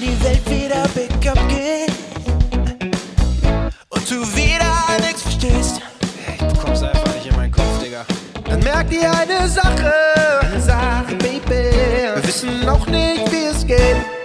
wenn die Welt wieder bergab geht und du wieder nichts verstehst. Du kommst einfach nicht in meinen Kopf, Digga. Dann merkt ihr eine Sache, Sache, Baby. Wir wissen noch nicht, wie es geht.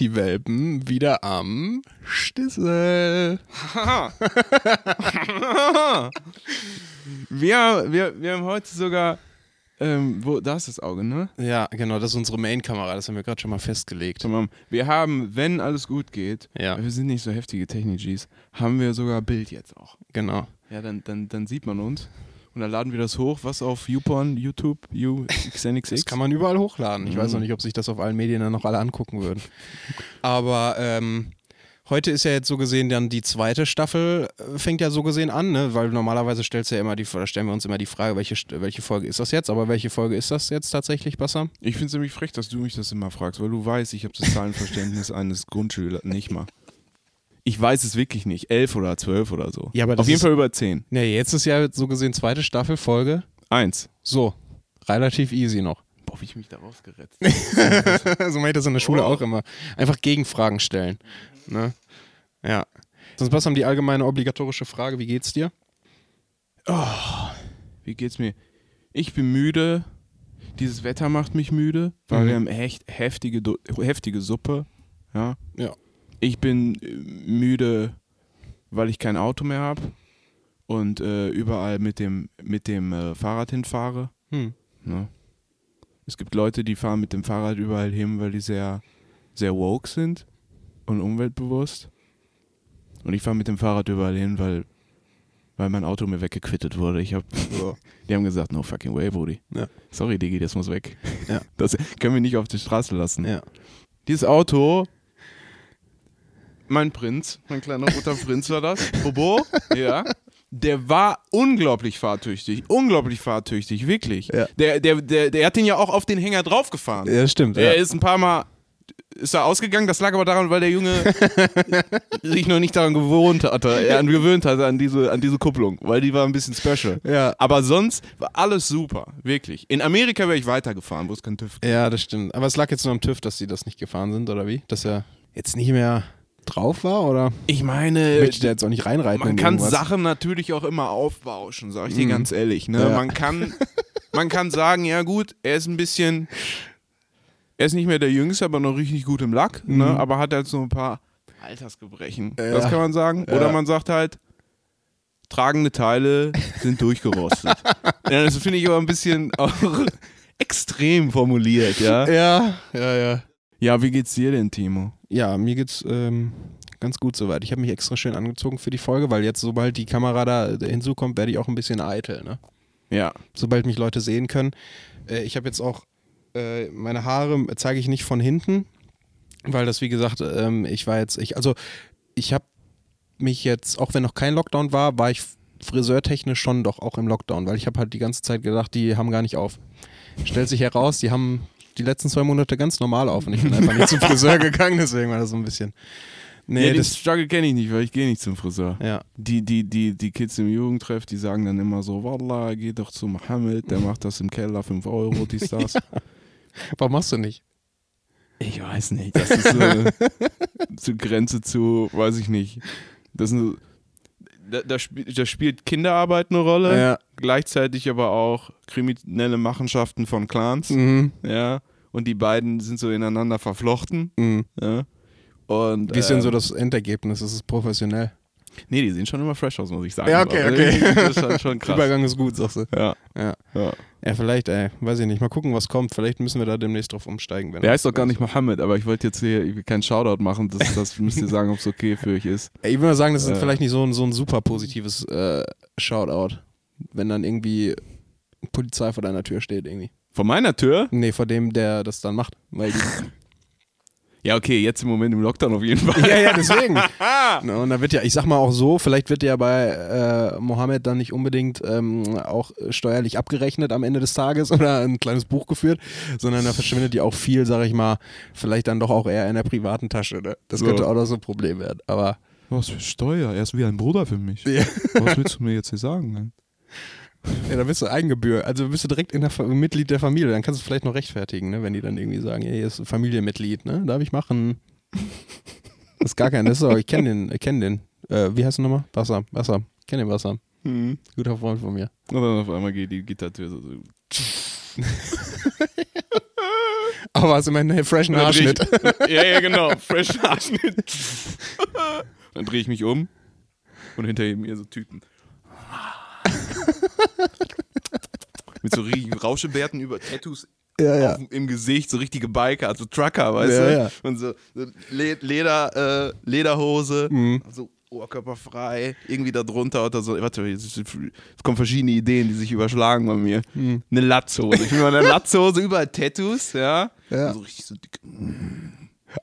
Anti-Welpen wieder am Stissel. wir, wir, wir haben heute sogar. Ähm, wo, da ist das Auge, ne? Ja, genau, das ist unsere Main-Kamera, das haben wir gerade schon mal festgelegt. Wir haben, wenn alles gut geht, Ja. wir sind nicht so heftige Technik-Gs, haben wir sogar Bild jetzt auch. Genau. Ja, dann, dann, dann sieht man uns. Und dann laden wir das hoch, was auf YouPorn, YouTube, UXNXX. Das kann man überall hochladen. Ich weiß Mhm. noch nicht, ob sich das auf allen Medien dann noch alle angucken würden. Aber ähm, heute ist ja jetzt so gesehen dann die zweite Staffel, äh, fängt ja so gesehen an, ne? weil normalerweise stellst du ja immer die, stellen wir uns immer die Frage, welche, welche Folge ist das jetzt? Aber welche Folge ist das jetzt tatsächlich, Bassam? Ich finde es nämlich frech, dass du mich das immer fragst, weil du weißt, ich habe das Zahlenverständnis eines Grundschülers nicht mal. Ich weiß es wirklich nicht. Elf oder zwölf oder so. Ja, aber das Auf jeden ist- Fall über zehn. Ne, jetzt ist ja so gesehen zweite Staffel, Folge. Eins. So, relativ easy noch. Boah, wie ich mich da rausgeretzt. so mache ich das in der Schule auch immer. Einfach Gegenfragen stellen. Ne? Ja. Sonst was haben die allgemeine obligatorische Frage, wie geht's dir? wie geht's mir? Ich bin müde. Dieses Wetter macht mich müde, weil Mhm. wir haben echt heftige, heftige Suppe. Ja. Ja. Ich bin äh, müde, weil ich kein Auto mehr habe und äh, überall mit dem, mit dem äh, Fahrrad hinfahre. Hm. Ne? Es gibt Leute, die fahren mit dem Fahrrad überall hin, weil die sehr, sehr woke sind und umweltbewusst. Und ich fahre mit dem Fahrrad überall hin, weil, weil mein Auto mir weggequittet wurde. Ich hab, die haben gesagt, no fucking way, Brudi. Ja. Sorry, Digi, das muss weg. Ja. Das können wir nicht auf die Straße lassen. Ja. Dieses Auto, mein Prinz, mein kleiner roter Prinz war das, Bobo, ja, der war unglaublich fahrtüchtig, unglaublich fahrtüchtig, wirklich. Ja. Der, der, der, der hat den ja auch auf den Hänger draufgefahren. Ja, stimmt. Er ist ein paar Mal ist er ausgegangen, das lag aber daran, weil der Junge sich noch nicht daran gewohnt hatte, er gewöhnt hatte an diese, an diese Kupplung, weil die war ein bisschen special. Ja. Aber sonst war alles super, wirklich. In Amerika wäre ich weitergefahren, wo es kein TÜV gibt. Ja, das stimmt. Aber es lag jetzt nur am TÜV, dass sie das nicht gefahren sind, oder wie? Dass er jetzt nicht mehr drauf war, oder? Ich meine, Möchte der jetzt auch nicht reinreiten? Man kann irgendwas? Sachen natürlich auch immer aufbauschen, sag ich dir Mhm. ganz ehrlich. Ne? Ja. Man, kann, man kann sagen, ja gut, er ist ein bisschen, er ist nicht mehr der Jüngste, aber noch richtig gut im Lack, ne? Mhm. aber hat halt so ein paar Altersgebrechen. Ja. Das kann man sagen. Ja. Oder man sagt halt, tragende Teile sind durchgerostet. ja, das finde ich aber ein bisschen auch extrem formuliert, ja? Ja, ja, ja. Ja, wie geht's dir denn, Timo? Ja, mir geht's ähm, ganz gut soweit. Ich habe mich extra schön angezogen für die Folge, weil jetzt, sobald die Kamera da hinzukommt, werde ich auch ein bisschen eitel, ne? Ja. Sobald mich Leute sehen können. Äh, ich habe jetzt auch äh, meine Haare zeige ich nicht von hinten, weil das, wie gesagt, ähm, ich war jetzt, ich, also ich habe mich jetzt, auch wenn noch kein Lockdown war, war ich friseurtechnisch schon doch auch im Lockdown, weil ich habe halt die ganze Zeit gedacht, die haben gar nicht auf. Stellt sich heraus, die haben die letzten zwei Monate ganz normal auf und ich bin einfach nicht zum Friseur gegangen, deswegen war das so ein bisschen. Nee, ja, den das, Struggle kenne ich nicht, weil ich gehe nicht zum Friseur. ja. Die, die, die, die Kids im Jugendtreff, die sagen dann immer so, Wallah, geh doch zu Mohammed, der macht das im Keller, 5 Euro, dies, das. Warum machst du nicht? Ich weiß nicht, das ist so zur Grenze zu, weiß ich nicht. Das, sind, so- da, da, spiel, da spielt Kinderarbeit eine Rolle, Ja. gleichzeitig aber auch kriminelle Machenschaften von Clans, Mhm. ja. Und die beiden sind so ineinander verflochten, Mhm. ja. Und, Wie ist denn ähm, so das Endergebnis? Ist es professionell? Nee, die sehen schon immer fresh aus, muss ich sagen. Ja, okay, Also, okay. Das ist schon, schon krass. Übergang ist gut, sagst du. Ja, Ja. ja. Ja, vielleicht, ey, weiß ich nicht. Mal gucken, was kommt. Vielleicht müssen wir da demnächst drauf umsteigen. Der heißt doch gar nicht Mohammed, aber ich wollte jetzt hier keinen Shoutout machen. Das, das müsst ihr sagen, ob es okay für euch ist. Ich würde mal sagen, das ist Äh. vielleicht nicht so ein, so ein super positives äh, Shoutout. Wenn dann irgendwie Polizei vor deiner Tür steht, irgendwie. Von meiner Tür? Nee, vor dem, der das dann macht. Weil die, Ja, okay, jetzt im Moment im Lockdown auf jeden Fall. Ja, ja, deswegen. Und da wird ja, ich sag mal auch so, vielleicht wird ja bei äh, Mohammed dann nicht unbedingt ähm, auch steuerlich abgerechnet am Ende des Tages oder ein kleines Buch geführt, sondern da verschwindet ja auch viel, sag ich mal, vielleicht dann doch auch eher in der privaten Tasche. Ne? Das So. könnte auch noch so ein Problem werden. Aber Was für Steuer? Er ist wie ein Bruder für mich. Ja. Was willst du mir jetzt hier sagen? Ne? Ja, da bist du Eigengebühr. Also bist du direkt in der Fa Mitglied der Familie. Dann kannst du vielleicht noch rechtfertigen, ne? wenn die dann irgendwie sagen, hier ist ein Familienmitglied, ne? Darf ich machen. Das ist gar kein, das ist auch, ich kenne den, ich kenne den. Äh, wie heißt du nochmal? Wasser, Wasser. Ich kenne den Wasser. Mhm. Guter Freund von mir. Und dann auf einmal geht die Gitartür so. so. Aber es ist immerhin einen freshen Dann dreh Haarschnitt. Ich, ja, ja, genau. Fresh Haarschnitt. Dann drehe ich mich um und hinter mir so Tüten. Mit so riesigen Rauschebärten über Tattoos Ja, ja. auf, im Gesicht, so richtige Biker, also Trucker, weißt Ja, du? Und so, so Le Leder, äh, Lederhose, Mhm. so oberkörperfrei, irgendwie da drunter oder so. Warte, es es kommen verschiedene Ideen, die sich überschlagen bei mir. Mhm. Eine Latzhose. Ich will mal eine Latzhose, überall Tattoos, ja. Ja. So richtig so dick.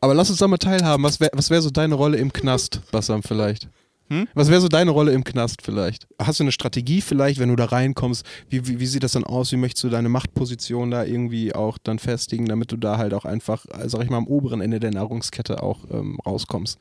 Aber lass uns da mal teilhaben. Was wäre was wär so deine Rolle im Knast, Bassam, vielleicht? Hm? Was wäre so deine Rolle im Knast vielleicht? Hast du eine Strategie vielleicht, wenn du da reinkommst? Wie, wie, wie sieht das dann aus? Wie möchtest du deine Machtposition da irgendwie auch dann festigen, damit du da halt auch einfach, sag ich mal, am oberen Ende der Nahrungskette auch ähm, rauskommst?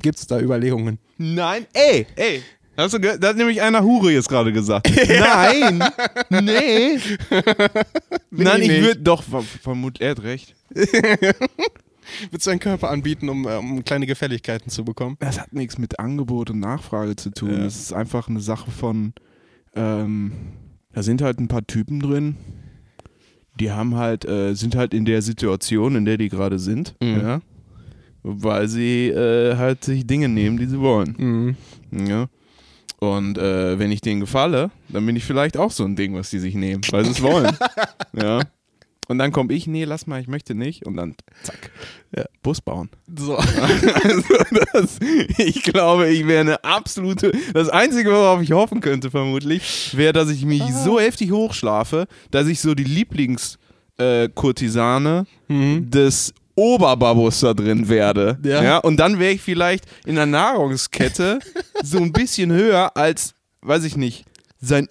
Gibt es da Überlegungen? Nein, ey, ey. Hast du da hat nämlich einer Hure jetzt gerade gesagt. Nein, nee. Nein, ich würde doch, ver- vermutlich, er hat recht. Willst du deinen Körper anbieten, um, äh, um kleine Gefälligkeiten zu bekommen? Das hat nichts mit Angebot und Nachfrage zu tun. Es ist einfach eine Sache von, ähm, da sind halt ein paar Typen drin, die haben halt, äh, sind halt in der Situation, in der die gerade sind, Mhm. ja, weil sie äh, halt sich Dinge nehmen, die sie wollen. Mhm. Ja. Und äh, wenn ich denen gefalle, dann bin ich vielleicht auch so ein Ding, was die sich nehmen, weil sie es wollen. ja. Und dann komme ich, nee, lass mal, ich möchte nicht. Und dann, zack, Ja. Bus bauen. So. also das, ich glaube, ich wäre eine absolute. Das Einzige, worauf ich hoffen könnte, vermutlich, wäre, dass ich mich so heftig hochschlafe, dass ich so die Lieblingskurtisane äh, Mhm. des Oberbabus da drin werde. Ja. und dann wäre ich vielleicht in der Nahrungskette so ein bisschen höher als, weiß ich nicht, sein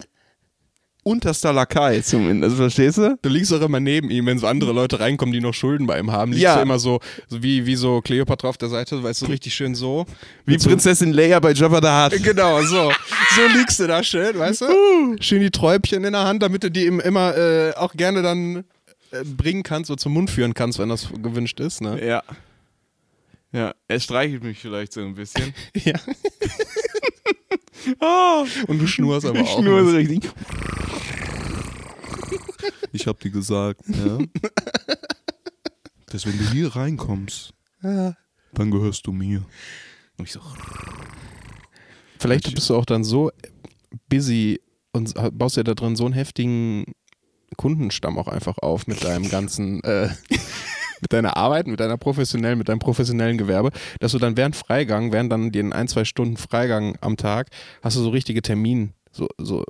unterster Lakai zumindest. Verstehst du? Du liegst auch immer neben ihm, wenn so andere Leute reinkommen, die noch Schulden bei ihm haben. Liegst Ja. du immer so, so wie, wie so Cleopatra auf der Seite, weißt du, richtig schön so. Wie so- Prinzessin Leia bei Jabba the Hutt. Genau, so. So liegst du da schön, weißt du? Schön die Träubchen in der Hand, damit du die ihm immer äh, auch gerne dann äh, bringen kannst oder zum Mund führen kannst, wenn das gewünscht ist. Ne? Ja. Ja, er streichelt mich vielleicht so ein bisschen. Ja. Oh, Und du schnurst aber ich auch. schnur so ein richtig. Ich hab dir gesagt, ja. Dass wenn du hier reinkommst, ja. dann gehörst du mir. Und ich so, Vielleicht bist du auch dann so busy und baust ja da drin so einen heftigen Kundenstamm auch einfach auf mit deinem ganzen, äh, mit deiner Arbeit, mit deiner professionellen, mit deinem professionellen Gewerbe, dass du dann während Freigang, während dann den ein, zwei Stunden Freigang am Tag, hast du so richtige Termin, so, so,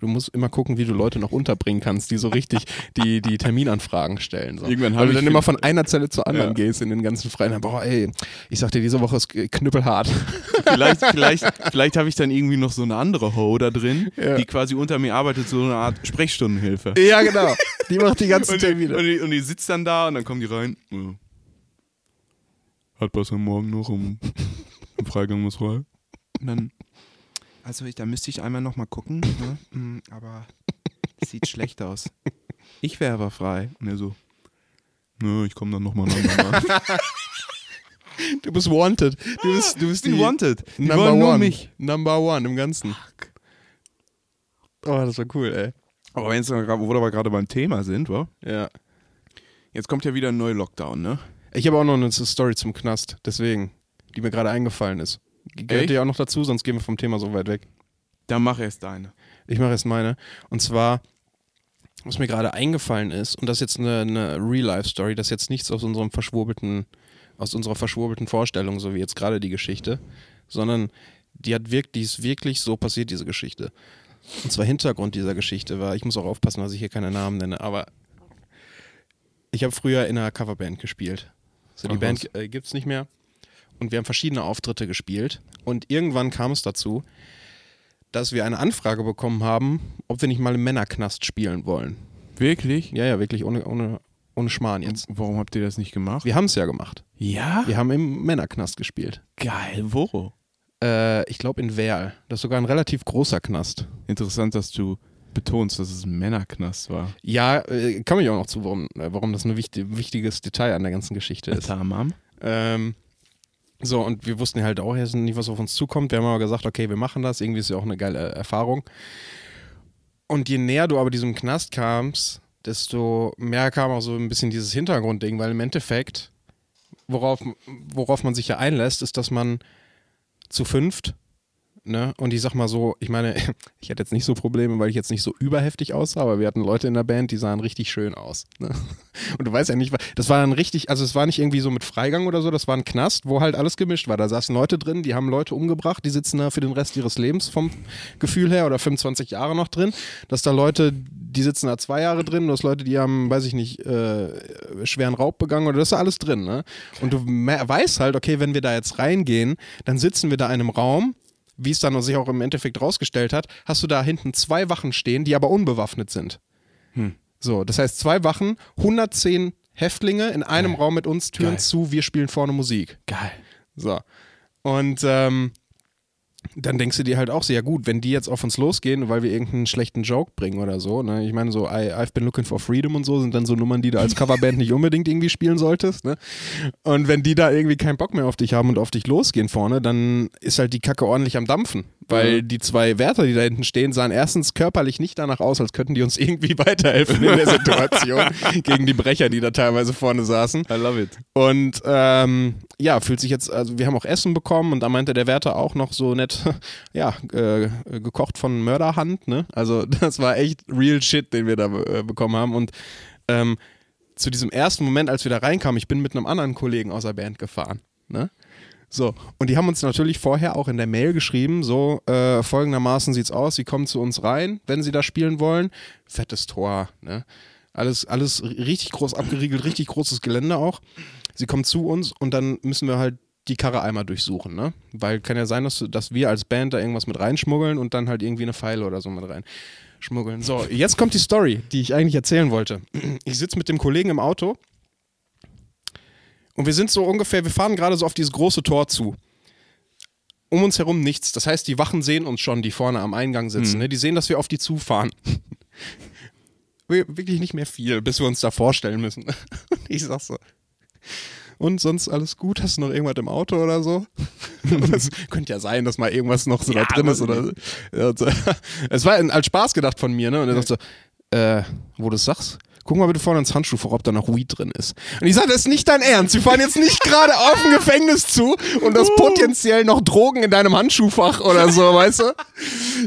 du musst immer gucken, wie du Leute noch unterbringen kannst, die so richtig die, die Terminanfragen stellen. So. Irgendwann Weil du ich dann immer von einer Zelle zur anderen Ja. gehst in den ganzen Freien. Boah, ey, ich sag dir, diese Woche ist knüppelhart. vielleicht, vielleicht, vielleicht habe ich dann irgendwie noch so eine andere Ho da drin, Ja. die quasi unter mir arbeitet, so eine Art Sprechstundenhilfe. ja, genau. Die macht die ganzen Und die, Termine. und, die, und die sitzt dann da und dann kommen die rein. Ja. Hat was am Morgen noch um, um Freigang was frei? Und dann, also ich, da müsste ich einmal nochmal gucken, ne? Mm, aber sieht schlecht aus. Ich wäre aber frei. Und er so, nö, ich komme dann nochmal nach. Du bist wanted. Du bist, du bist die wanted. Die Number one. mich. Number one im Ganzen. Oh, das war cool, ey. Aber wenn jetzt, wo wir gerade beim Thema sind, wa? Ja. jetzt kommt ja wieder ein neuer Lockdown, ne? Ich habe auch noch eine Story zum Knast, deswegen, die mir gerade eingefallen ist. Gehört Echt? dir auch noch dazu, sonst gehen wir vom Thema so weit weg. Dann mach erst deine. Ich mache jetzt meine. Und zwar, was mir gerade eingefallen ist, und das ist jetzt eine, eine Real-Life-Story, das ist jetzt nichts aus unserem verschwurbelten, aus unserer verschwurbelten Vorstellung, so wie jetzt gerade die Geschichte, sondern die hat wirkt, die ist wirklich so passiert, diese Geschichte. Und zwar Hintergrund dieser Geschichte war, ich muss auch aufpassen, dass ich hier keine Namen nenne, aber ich habe früher in einer Coverband gespielt. So, die Ach, Band äh, gibt's nicht mehr. Und wir haben verschiedene Auftritte gespielt. Und irgendwann kam es dazu, dass wir eine Anfrage bekommen haben, ob wir nicht mal im Männerknast spielen wollen. Wirklich? Ja, ja, wirklich, ohne, ohne, ohne Schmarrn jetzt. Warum habt ihr das nicht gemacht? Wir haben es ja gemacht. Ja? Wir haben im Männerknast gespielt. Geil, wo? Äh, ich glaube in Werl. Das ist sogar ein relativ großer Knast. Interessant, dass du betonst, dass es ein Männerknast war. Ja, äh, komme ich auch noch zu, warum, äh, warum das ein wichtig, wichtiges Detail an der ganzen Geschichte ist. Tamam. Ähm, so, und wir wussten halt auch jetzt nicht, was auf uns zukommt. Wir haben aber gesagt, okay, wir machen das. Irgendwie ist ja auch eine geile Erfahrung. Und je näher du aber diesem Knast kamst, desto mehr kam auch so ein bisschen dieses Hintergrundding, weil im Endeffekt, worauf, worauf man sich ja einlässt, ist, dass man zu fünft, ne, und ich sag mal so, ich meine, ich hatte jetzt nicht so Probleme, weil ich jetzt nicht so überheftig aussah, aber wir hatten Leute in der Band, die sahen richtig schön aus. Ne? Und du weißt ja nicht, das war dann richtig, also es war nicht irgendwie so mit Freigang oder so, das war ein Knast, wo halt alles gemischt war. Da saßen Leute drin, die haben Leute umgebracht, die sitzen da für den Rest ihres Lebens vom Gefühl her oder 25 Jahre noch drin. Dass da Leute, die sitzen da zwei Jahre drin, du hast Leute, die haben, weiß ich nicht, äh, schweren Raub begangen oder das ist da alles drin. Ne? Und du weißt halt, okay, wenn wir da jetzt reingehen, dann sitzen wir da in einem Raum, wie es dann sich auch im Endeffekt rausgestellt hat, hast du da hinten zwei Wachen stehen, die aber unbewaffnet sind. So, das heißt zwei Wachen, 110 Häftlinge in einem Raum mit uns, Türen Geil. zu, wir spielen vorne Musik. Geil. So. Und ähm, dann denkst du dir halt auch so, ja gut, wenn die jetzt auf uns losgehen, weil wir irgendeinen schlechten Joke bringen oder so, ne? Ich meine, so I, I've been looking for freedom und so sind dann so Nummern, die du als Coverband nicht unbedingt irgendwie spielen solltest, ne? Und wenn die da irgendwie keinen Bock mehr auf dich haben und auf dich losgehen vorne, dann ist halt die Kacke ordentlich am Dampfen. Weil die zwei Wärter, die da hinten stehen, sahen erstens körperlich nicht danach aus, als könnten die uns irgendwie weiterhelfen in der Situation gegen die Brecher, die da teilweise vorne saßen. I love it. Und ähm, ja, fühlt sich jetzt, also wir haben auch Essen bekommen und da meinte der Wärter auch noch so nett, ja, äh, gekocht von Mörderhand, ne? Also das war echt real shit, den wir da äh, bekommen haben. Und ähm, zu diesem ersten Moment, als wir da reinkamen, ich bin mit einem anderen Kollegen aus der Band gefahren, ne? So, und die haben uns natürlich vorher auch in der Mail geschrieben, so äh, folgendermaßen sieht's aus, sie kommen zu uns rein, wenn sie da spielen wollen. Fettes Tor, ne? Alles, alles richtig groß abgeriegelt, richtig großes Gelände auch. Sie kommen zu uns und dann müssen wir halt die Karre einmal durchsuchen, ne? Weil kann ja sein, dass, dass wir als Band da irgendwas mit reinschmuggeln und dann halt irgendwie eine Pfeile oder so mit reinschmuggeln. So, jetzt kommt die Story, die ich eigentlich erzählen wollte. Ich sitze mit dem Kollegen im Auto und wir sind so ungefähr, wir fahren gerade so auf dieses große Tor zu. Um uns herum nichts. Das heißt, die Wachen sehen uns schon, die vorne am Eingang sitzen. Ne? Die sehen, dass wir auf die zufahren. Wir- Wirklich nicht mehr viel, bis wir uns da vorstellen müssen. Ich sag so. Und sonst alles gut? Hast du noch irgendwas im Auto oder so? das könnte ja sein, dass mal irgendwas noch so da drin ist. Oder, ja, so. Es war als Spaß gedacht von mir, ne? Und er sagt so, äh, wo du es sagst, guck mal bitte vorne ins Handtuchfach, ob da noch Weed drin ist. Und ich sage, das ist nicht dein Ernst. Wir fahren jetzt nicht gerade auf ein Gefängnis zu und das potenziell noch Drogen in deinem Handschuhfach oder so, weißt du?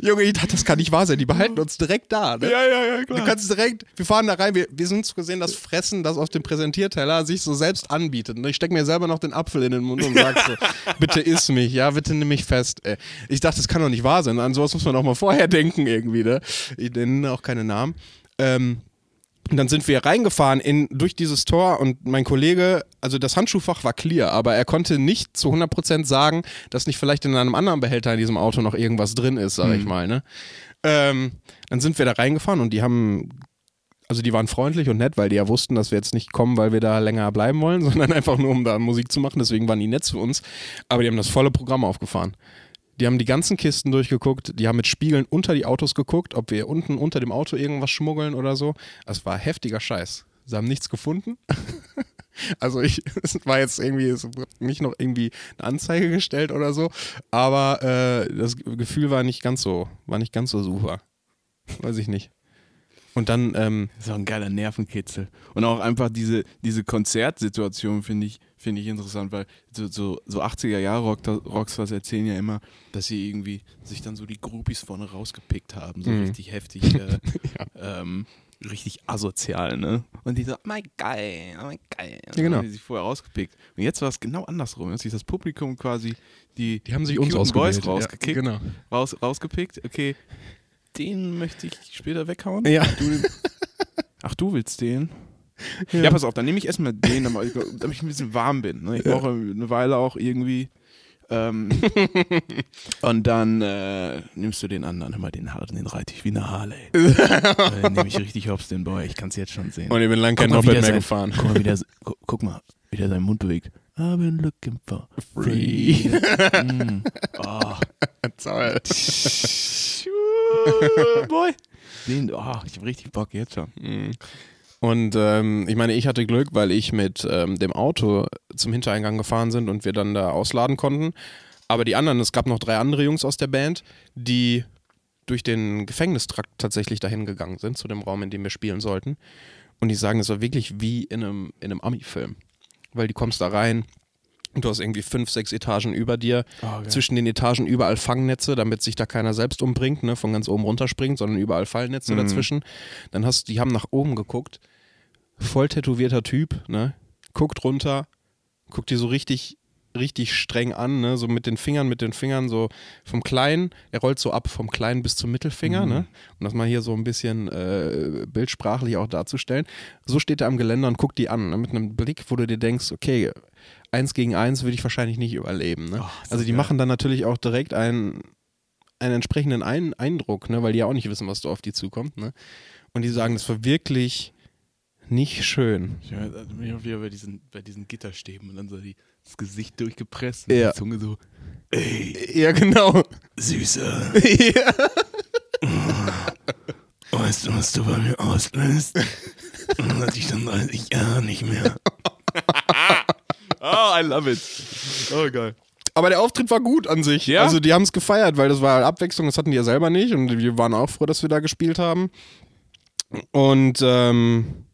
Junge, ich dachte, das kann nicht wahr sein. Die behalten uns direkt da, ne? Ja, ja, ja, Du kannst direkt, wir fahren da rein, wir, wir sind so gesehen das Fressen, das auf dem Präsentierteller sich so selbst anbietet. Und ich stecke mir selber noch den Apfel in den Mund und sag so, bitte iss mich, ja, bitte nimm mich fest. Ey. Ich dachte, das kann doch nicht wahr sein. An sowas muss man auch mal vorher denken irgendwie, ne? Ich nenne auch keine Namen. Ähm, und dann sind wir reingefahren in, durch dieses Tor und mein Kollege, also das Handschuhfach war clear, aber er konnte nicht zu 100% sagen, dass nicht vielleicht in einem anderen Behälter in diesem Auto noch irgendwas drin ist, sag ich mal. Ne? Ähm, dann sind wir da reingefahren und die haben, also die waren freundlich und nett, weil die ja wussten, dass wir jetzt nicht kommen, weil wir da länger bleiben wollen, sondern einfach nur, um da Musik zu machen. Deswegen waren die nett zu uns. Aber die haben das volle Programm aufgefahren. Die haben die ganzen Kisten durchgeguckt, die haben mit Spiegeln unter die Autos geguckt, ob wir unten unter dem Auto irgendwas schmuggeln oder so. Das war heftiger Scheiß. Sie haben nichts gefunden. Also ich, es war jetzt irgendwie, es wurde nicht noch irgendwie eine Anzeige gestellt oder so, aber äh, das Gefühl war nicht ganz so, war nicht ganz so super. Weiß ich nicht. Und dann, ähm, Das ist auch ein geiler Nervenkitzel. Und auch einfach diese, diese Konzertsituation finde ich, finde ich interessant, weil so, so, so 80er Jahre Rock, Rockstars erzählen ja immer, dass sie irgendwie sich dann so die Groupies vorne rausgepickt haben. So Mhm. richtig heftig, äh, ähm, richtig asozial, ne? Und die so, oh mein geil, oh mein geil. Ja, genau. Haben die sich vorher rausgepickt. Und jetzt war es genau andersrum. Jetzt sich das Publikum quasi die, die haben sich die uns Boys rausgekickt, Ja, genau. raus, rausgepickt. Okay, den möchte ich später weghauen. Ja. Du, ach, du willst den? Ja, pass auf, dann nehme ich erstmal den, damit ich ein bisschen warm bin. Ne? Ich brauche eine Weile auch irgendwie. Ähm, und dann äh, nimmst du den anderen, immer den harten, den reite ich wie eine Harley. Dann nehme ich richtig hops den Boy, ich kann es jetzt schon sehen. Und ich bin lang kein Moped mehr sein- gefahren. Guck mal, wie der, gu, guck mal, wie der seinen Mund bewegt. I've been looking for free. mm. oh. Toll. Boy. Den, oh, ich habe richtig Bock jetzt schon. Und ähm, ich meine, ich hatte Glück, weil ich mit ähm, dem Auto zum Hintereingang gefahren sind und wir dann da ausladen konnten. Aber die anderen, es gab noch drei andere Jungs aus der Band, die durch den Gefängnistrakt tatsächlich dahin gegangen sind, zu dem Raum, in dem wir spielen sollten. Und die sagen, es war wirklich wie in einem, in einem Ami-Film. Weil du kommst da rein, und du hast irgendwie fünf, sechs Etagen über dir, geil. zwischen den Etagen überall Fangnetze, damit sich da keiner selbst umbringt, ne, von ganz oben runterspringt, sondern überall Fallnetze dazwischen. Dann hast die haben nach oben geguckt, voll tätowierter Typ, ne, guckt runter, guckt die so richtig richtig streng an, ne, so mit den Fingern, mit den Fingern so vom kleinen, er rollt so ab vom kleinen bis zum Mittelfinger, ne, um das mal hier so ein bisschen äh, bildsprachlich auch darzustellen. So steht er am Geländer und guckt die an, ne, mit einem Blick, wo du dir denkst, okay, eins gegen eins würde ich wahrscheinlich nicht überleben, ne. Oh, also die geil. machen dann natürlich auch direkt einen, einen entsprechenden Ein Eindruck, ne, weil die ja auch nicht wissen, was da auf die zukommt, ne. Und die sagen, das war wirklich nicht schön. Ich bin auch wieder bei diesen, bei diesen Gitterstäben und dann so die, das Gesicht durchgepresst Ja. und die Zunge so, ey, Ja, genau. Süßer, ja. weißt du, was du bei mir auslöst? Das hatte ich dann 30 Jahre nicht mehr. oh, I love it. Oh, geil. Aber der Auftritt war gut an sich. Ja? Also die haben es gefeiert, weil das war Abwechslung, das hatten die ja selber nicht und wir waren auch froh, dass wir da gespielt haben. Und ähm,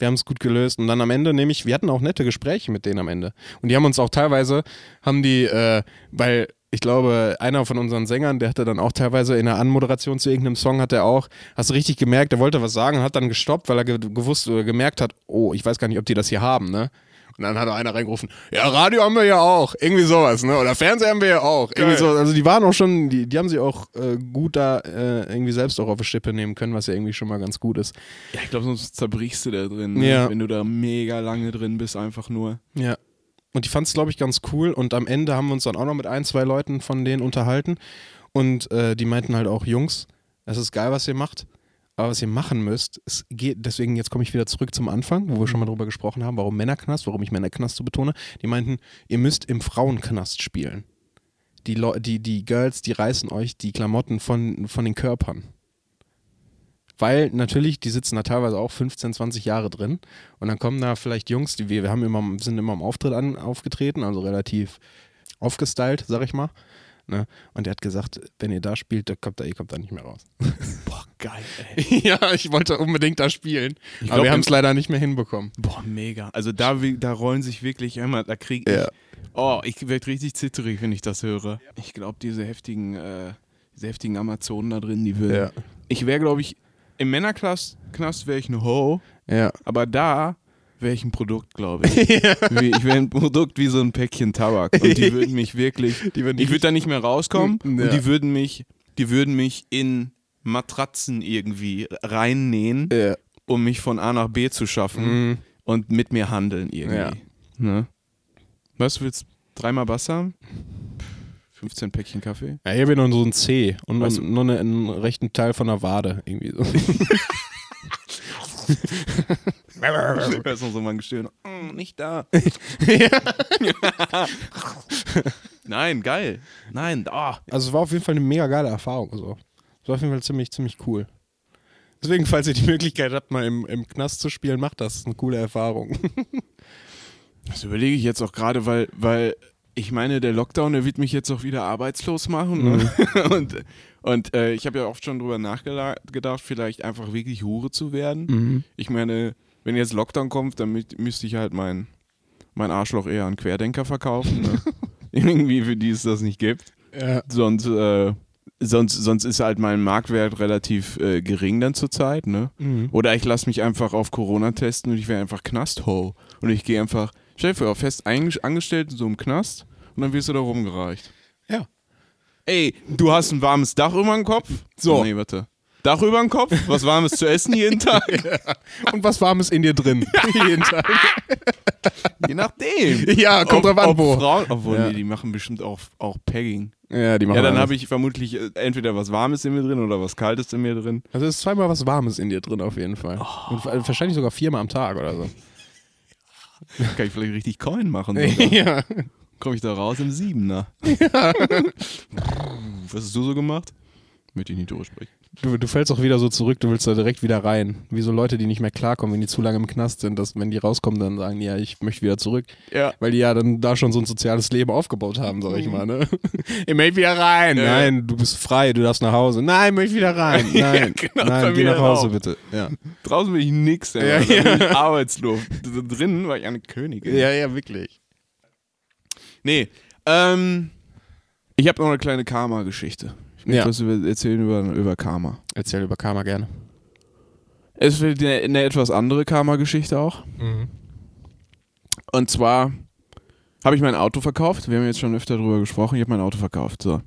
wir haben es gut gelöst. Und dann am Ende nämlich, wir hatten auch nette Gespräche mit denen am Ende. Und die haben uns auch teilweise, haben die, äh, weil ich glaube, einer von unseren Sängern, der hatte dann auch teilweise in der Anmoderation zu irgendeinem Song, hat er auch, hast du richtig gemerkt, der wollte was sagen hat dann gestoppt, weil er ge gewusst oder gemerkt hat, oh, ich weiß gar nicht, ob die das hier haben, ne? Und dann hat auch einer reingerufen, ja, Radio haben wir ja auch, irgendwie sowas, ne? Oder Fernseher haben wir ja auch. Irgendwie so, also die waren auch schon, die, die haben sich auch äh, gut da äh, irgendwie selbst auch auf die Stippe nehmen können, was ja irgendwie schon mal ganz gut ist. Ja, ich glaube, sonst zerbrichst du da drin, ne? Ja. wenn du da mega lange drin bist, einfach nur. Ja. Und die fand es, glaube ich, ganz cool. Und am Ende haben wir uns dann auch noch mit ein, zwei Leuten von denen unterhalten. Und äh, die meinten halt auch, Jungs, es ist geil, was ihr macht. Aber was ihr machen müsst, es geht, deswegen jetzt komme ich wieder zurück zum Anfang, wo wir schon mal drüber gesprochen haben, warum Männerknast, warum ich Männerknast so betone. Die meinten, ihr müsst im Frauenknast spielen. Die, Leu die, die Girls, die reißen euch die Klamotten von, von den Körpern. Weil natürlich, die sitzen da teilweise auch 15, 20 Jahre drin. Und dann kommen da vielleicht Jungs, die wir, wir haben immer, sind immer im Auftritt an, aufgetreten, also relativ aufgestylt, sag ich mal. Ne? Und er hat gesagt, wenn ihr da spielt, da kommt da, ihr kommt da nicht mehr raus. Boah, geil, ey. ja, ich wollte unbedingt da spielen. Ich aber glaub, wir haben es leider nicht mehr hinbekommen. Boah, mega. Also da, da rollen sich wirklich immer, da krieg ich, Ja. oh, ich werde richtig zitterig, wenn ich das höre. Ich glaube, diese heftigen, äh, diese heftigen Amazonen da drin, die würden. Ja. Ich wäre, glaube ich, im Männerknast Knast wäre ich eine Ho, Ja. aber da wäre ich ein Produkt, glaube ich. Wie, ich wäre ein Produkt wie so ein Päckchen Tabak. Und die würden mich wirklich, Die würden ich würde da nicht mehr rauskommen Ja. und die würden mich, die würden mich in Matratzen irgendwie reinnähen, Ja. um mich von A nach B zu schaffen Mhm. und mit mir handeln irgendwie. Ja. Ne? Was du willst? Dreimal Bass haben? 15 Päckchen Kaffee? Ja, hier habe ich noch so ein C und Weißt nur, du- nur eine, einen rechten Teil von der Wade. Irgendwie so. Da ist noch so mal ein Gestöhn. Mm, nicht da. Nein, geil. Nein, ah. Also es war auf jeden Fall eine mega geile Erfahrung. So. Es war auf jeden Fall ziemlich, ziemlich cool. Deswegen, falls ihr die Möglichkeit habt, mal im, im Knast zu spielen, macht das. Das ist eine coole Erfahrung. Das überlege ich jetzt auch gerade, weil, weil ich meine, der Lockdown, der wird mich jetzt auch wieder arbeitslos machen. Ne? und und äh, ich habe ja oft schon drüber nachgedacht, vielleicht einfach wirklich Hure zu werden. Ich meine, wenn jetzt Lockdown kommt, dann mü müsste ich halt mein, mein Arschloch eher an Querdenker verkaufen. Ne? Irgendwie, für die es das nicht gibt. Ja. Sonst, äh, sonst, sonst ist halt mein Marktwert relativ äh, gering dann zurzeit. Ne? Oder ich lasse mich einfach auf Corona testen und ich wäre einfach Knastho. Und ich gehe einfach, stell dir vor, fest angestellt in so einem Knast und dann wirst du da rumgereicht. Ja. Ey, du hast ein warmes Dach über dem Kopf? So. Nee, warte. Dach über dem Kopf, was Warmes zu essen jeden Tag. Und was Warmes in dir drin. Jeden Tag. Je nachdem. Ja, kommt drauf an, wo. Frauen, obwohl, Ja. nee, die machen bestimmt auch, auch Pegging. Ja, die machen Ja, dann habe ich vermutlich äh, entweder was Warmes in mir drin oder was Kaltes in mir drin. Also es ist zweimal was Warmes in dir drin auf jeden Fall. Und wa- wahrscheinlich sogar viermal am Tag oder so. Kann ich vielleicht richtig Coin machen. sogar. ja. Komme ich da raus im Siebener. was hast du so gemacht? Möchte ich nicht drüber sprechen. Du, du fällst auch wieder so zurück, du willst da direkt wieder rein. Wie so Leute, die nicht mehr klarkommen, wenn die zu lange im Knast sind, dass wenn die rauskommen, dann sagen die, ja, ich möchte wieder zurück. Ja. Weil die ja dann da schon so ein soziales Leben aufgebaut haben, sag ich mal, ne? Ich möchte wieder rein. Ja. Nein, du bist frei, du darfst nach Hause. Nein, ich möchte wieder rein. Ja, Nein, genau, bei nein, geh nach Hause auch. bitte. Ja. Draußen bin ich nix, ey. Ja, Ja, ja. bin ich arbeitslos. Drinnen war ich eine Königin. ja, ja, wirklich. Nee, ähm, ich habe noch eine kleine Karma-Geschichte. Ich möchte Ja. was über, erzählen über, über Karma. Erzähl über Karma gerne. Es wird eine, eine etwas andere Karma-Geschichte auch. Und zwar habe ich mein Auto verkauft. Wir haben jetzt schon öfter darüber gesprochen. Ich habe mein Auto verkauft. So.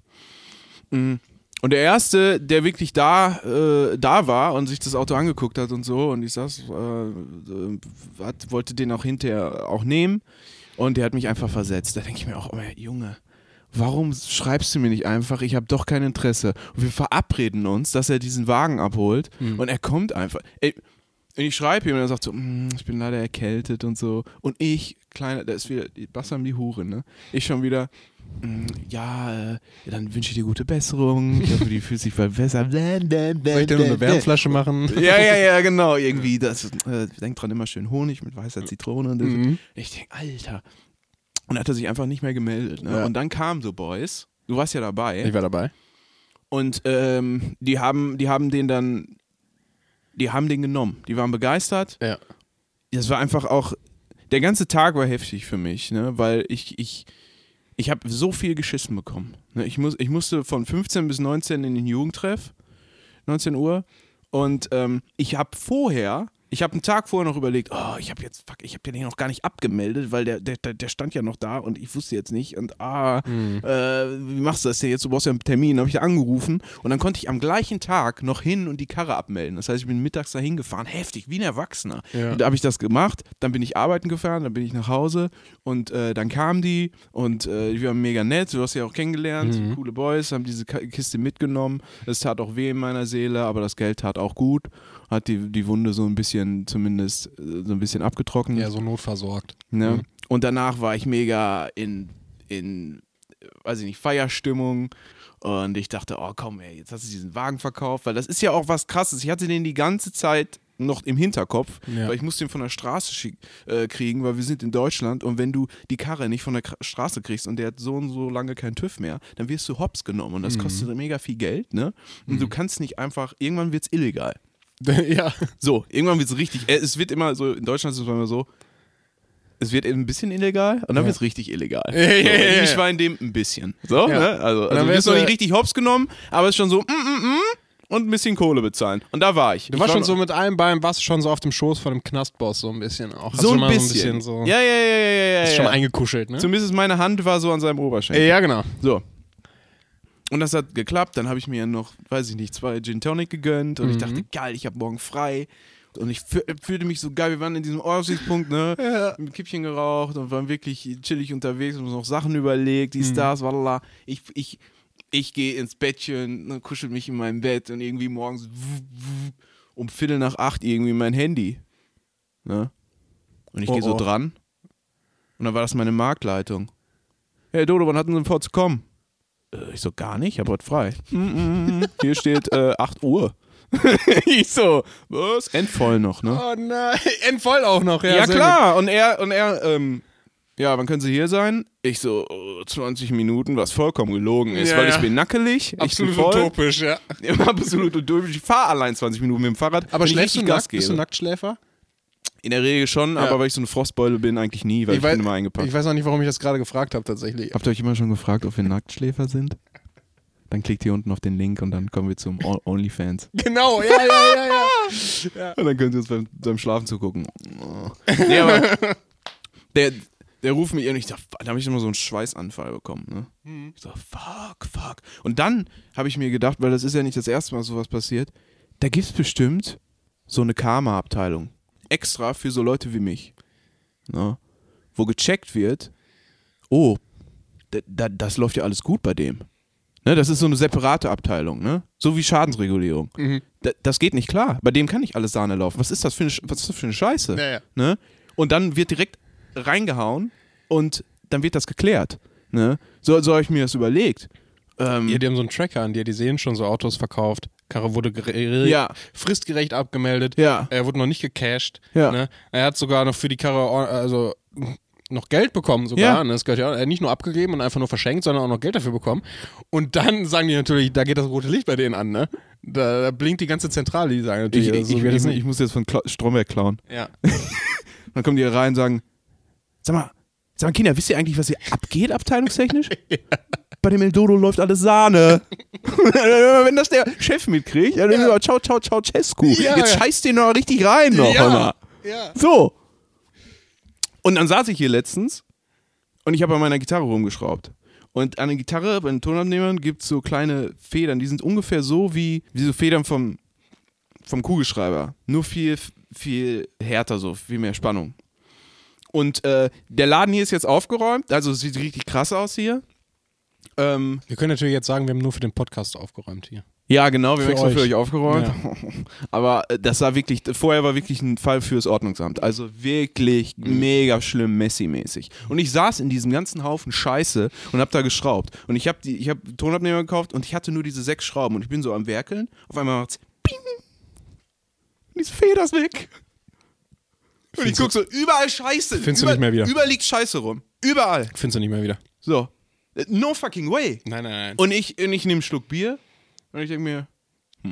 Mm. Und der erste, der wirklich da, äh, da war und sich das Auto angeguckt hat und so, und ich saß, äh, äh, hat, wollte den auch hinterher auch nehmen. Und der hat mich einfach versetzt. Da denke ich mir auch, oh, Junge, warum schreibst du mir nicht einfach, ich habe doch kein Interesse. Und wir verabreden uns, dass er diesen Wagen abholt und er kommt einfach. Ey, und ich schreibe ihm und er sagt so, "Mm, ich bin leider erkältet und so. Und ich, kleiner, da ist wieder Bassam die Hure, ne? Ich schon wieder, "Mm, ja, äh, dann wünsche ich dir gute Besserung. Ich hoffe, die fühlt sich bald besser. Soll ich dir noch eine Wärmflasche machen? Ja, ja, ja, genau. Irgendwie, das, äh, denk dran, immer schön Honig mit weißer Zitrone und das. Mhm. Ich denke, Alter. Und hat er sich einfach nicht mehr gemeldet. Ne? Ja. Und dann kamen so Boys. Du warst ja dabei. Ich war dabei. Und ähm, die haben, die haben den dann, die haben den genommen. Die waren begeistert. Ja. Das war einfach auch, der ganze Tag war heftig für mich, ne? weil ich, ich, ich habe so viel geschissen bekommen. Ne? Ich, muss, ich musste von 15 bis 19 in den Jugendtreff, 19 Uhr. Und ähm, ich habe vorher, ich habe einen Tag vorher noch überlegt, oh, ich habe jetzt, fuck, ich habe den noch gar nicht abgemeldet, weil der, der, der stand ja noch da und ich wusste jetzt nicht. Und ah, äh, wie machst du das denn jetzt? Du brauchst ja einen Termin. habe ich da angerufen und dann konnte ich am gleichen Tag noch hin und die Karre abmelden. Das heißt, ich bin mittags da hingefahren, heftig, wie ein Erwachsener. Ja. Und da habe ich das gemacht, dann bin ich arbeiten gefahren, dann bin ich nach Hause und äh, dann kamen die und äh, wir waren mega nett, du hast ja auch kennengelernt, Mhm. coole Boys, haben diese Kiste mitgenommen. Es tat auch weh in meiner Seele, aber das Geld tat auch gut, hat die, die Wunde so ein bisschen zumindest äh, so ein bisschen abgetrocknet. Ja, so notversorgt. Ne? Mhm. Und danach war ich mega in, in, weiß ich nicht, Feierstimmung. Und ich dachte, oh komm, ey, jetzt hast du diesen Wagen verkauft, weil das ist ja auch was krasses. Ich hatte den die ganze Zeit noch im Hinterkopf, Ja. weil ich musste den von der Straße schick, äh, kriegen, weil wir sind in Deutschland und wenn du die Karre nicht von der Kra- Straße kriegst und der hat so und so lange keinen TÜV mehr, dann wirst du hops genommen und das kostet mega viel Geld, ne? Und du kannst nicht einfach, irgendwann wird's illegal. ja. So, irgendwann wird es richtig. äh, Es wird immer so, in Deutschland ist es immer so, es wird ein bisschen illegal und dann Ja. wird es richtig illegal. Ja, ja, so. Ich war in dem ein bisschen. So, ne? Also, dann also du wirst noch nicht richtig hops genommen, aber es ist schon so, mm, mm, mm, und ein bisschen Kohle bezahlen. Und da war ich. Du ich warst war schon so mit einem Bein, warst schon so auf dem Schoß von dem Knastboss, so ein bisschen auch. So ein mal bisschen. so ein bisschen so. Ja, ja, ja, ja, ja. ja, Ist schon eingekuschelt, ne? Zumindest meine Hand war so an seinem Oberschenkel. ja, genau. So. Und das hat geklappt. Dann habe ich mir noch, weiß ich nicht, zwei Gin Tonic gegönnt und ich Mhm. dachte, geil, ich habe morgen frei. Und ich fü- fühlte mich so geil. Wir waren in diesem Aussichtspunkt, ne? Mit Kippchen geraucht und waren wirklich chillig unterwegs und uns noch Sachen überlegt, Mhm. dies, das, walala. Ich, ich, ich gehe ins Bettchen, ne, kuschel mich in meinem Bett und irgendwie morgens um Viertel nach acht irgendwie mein Handy. Ne? Und ich Oh, gehe so oh. dran. Und dann war das meine Marktleitung. Hey Dodo, wann hatten Sie denn vor zu kommen? Äh, ich so, gar nicht, heute frei. Mm, mm. Hier steht äh, 8 Uhr. ich so, was? Endvoll noch, ne? Oh nein, endvoll auch noch, ja. Ja, klar. Und er, und er, ähm, ja, wann können Sie hier sein? Ich so, oh, 20 Minuten, was vollkommen gelogen ist, Ja, weil ja. ich bin nackelig. Absolut ich bin voll, utopisch, ja. Absolut utopisch. Ich fahre allein 20 Minuten mit dem Fahrrad. Aber schläfst du nackt? Bist du. Nacktschläfer? In der Regel schon, Ja. aber weil ich so eine Frostbeule bin, eigentlich nie, weil ich, bin immer eingepackt. ich weiß auch nicht, warum ich das gerade gefragt habe, tatsächlich. Habt ihr euch immer schon gefragt, ob wir Nacktschläfer sind? Dann klickt hier unten auf den Link und dann kommen wir zum OnlyFans. Genau, ja, ja, ja, ja. Und dann könnt ihr uns beim, beim Schlafen zugucken. Oh. Nee, aber der, der ruft mich und ich dachte, da habe ich immer so einen Schweißanfall bekommen. Ne? Ich so, fuck, fuck. Und dann habe ich mir gedacht, weil das ist ja nicht das erste Mal, dass sowas passiert, da gibt es bestimmt so eine Karma-Abteilung. Extra für so Leute wie mich. Ne? Wo gecheckt wird, oh, da, da, das läuft ja alles gut bei dem. Ne, das ist so eine separate Abteilung, ne? So wie Schadensregulierung. Da, das geht nicht klar. Bei dem kann nicht alles Sahne laufen. Was ist das für eine, was ist das für eine Scheiße? Ja, ja. Ne? Und dann wird direkt reingehauen und dann wird das geklärt. Ne? So, so habe ich mir das überlegt. Ähm, Ja, die haben so einen Tracker an dir, die sehen schon so Autos verkauft. Karre wurde Ja. fristgerecht abgemeldet. Ja. Er wurde noch nicht gecashed. Ja. Ne? Er hat sogar noch für die Karre also noch Geld bekommen sogar. Ja. Ne? Das gehört ja auch, er hat nicht nur abgegeben und einfach nur verschenkt, sondern auch noch Geld dafür bekommen. Und dann sagen die natürlich, da geht das rote Licht bei denen an, ne? Da, da blinkt die ganze Zentrale, die sagen ich, natürlich, ich, so ich, ich, nicht. ich muss jetzt von Kla Stromberg klauen. Ja. Dann kommen die rein und sagen, sag mal, sag mal Kinder, wisst ihr eigentlich, was hier abgeht abteilungstechnisch? Bei dem Eldodo läuft alles Sahne. Wenn das der Chef mitkriegt, ja, dann Ja. ciao, ciao, ciao, Cescu. Ja, Jetzt ja. scheißt den noch richtig rein noch. hör mal. ja. So. Und dann saß ich hier letztens und ich habe an meiner Gitarre rumgeschraubt. Und an der Gitarre, bei den Tonabnehmern, gibt es so kleine Federn, die sind ungefähr so wie, wie so Federn vom, vom Kugelschreiber. Nur viel, viel härter, so, viel mehr Spannung. Und äh, der Laden hier ist jetzt aufgeräumt, also es sieht richtig krass aus hier. Ähm, Wir können natürlich jetzt sagen, wir haben nur für den Podcast aufgeräumt hier. ja, genau, wir haben extra für euch. aufgeräumt. Aber äh, das war wirklich, vorher war wirklich ein Fall fürs Ordnungsamt. Also wirklich Mhm. mega schlimm, Messi-mäßig. Und ich saß in diesem ganzen Haufen Scheiße und hab da geschraubt. Und ich habe ich hab Tonabnehmer gekauft und ich hatte nur diese sechs Schrauben und ich bin so am Werkeln. Auf einmal macht's Ping! Und diese Feder ist weg. Und ich guck so, überall Scheiße. Findest du nicht mehr wieder? Überall liegt Scheiße rum. Überall. Findest du nicht mehr wieder. So. No fucking way. Nein, nein, nein. Und ich, und ich nehme einen Schluck Bier und ich denke mir, hm,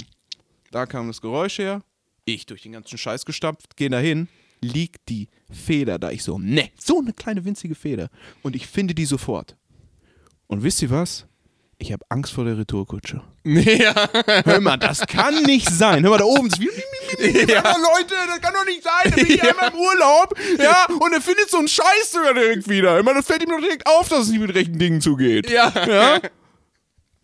da kam das Geräusch her. Ich durch den ganzen Scheiß gestapft, gehe dahin, liegt die Feder da. Ich so, ne, so eine kleine winzige Feder. Und ich finde die sofort. Und wisst ihr was? Ich habe Angst vor der Retourkutsche. ja. Hör mal, das kann nicht sein. Hör mal, da oben ist wie. Ja. Leute, das kann doch nicht sein. Da bin ich einmal im Urlaub. Ja, und er findet so einen Scheiß sogar direkt wieder. Meine, das fällt ihm doch direkt auf, dass es nicht mit rechten Dingen zugeht. Ja. Ja?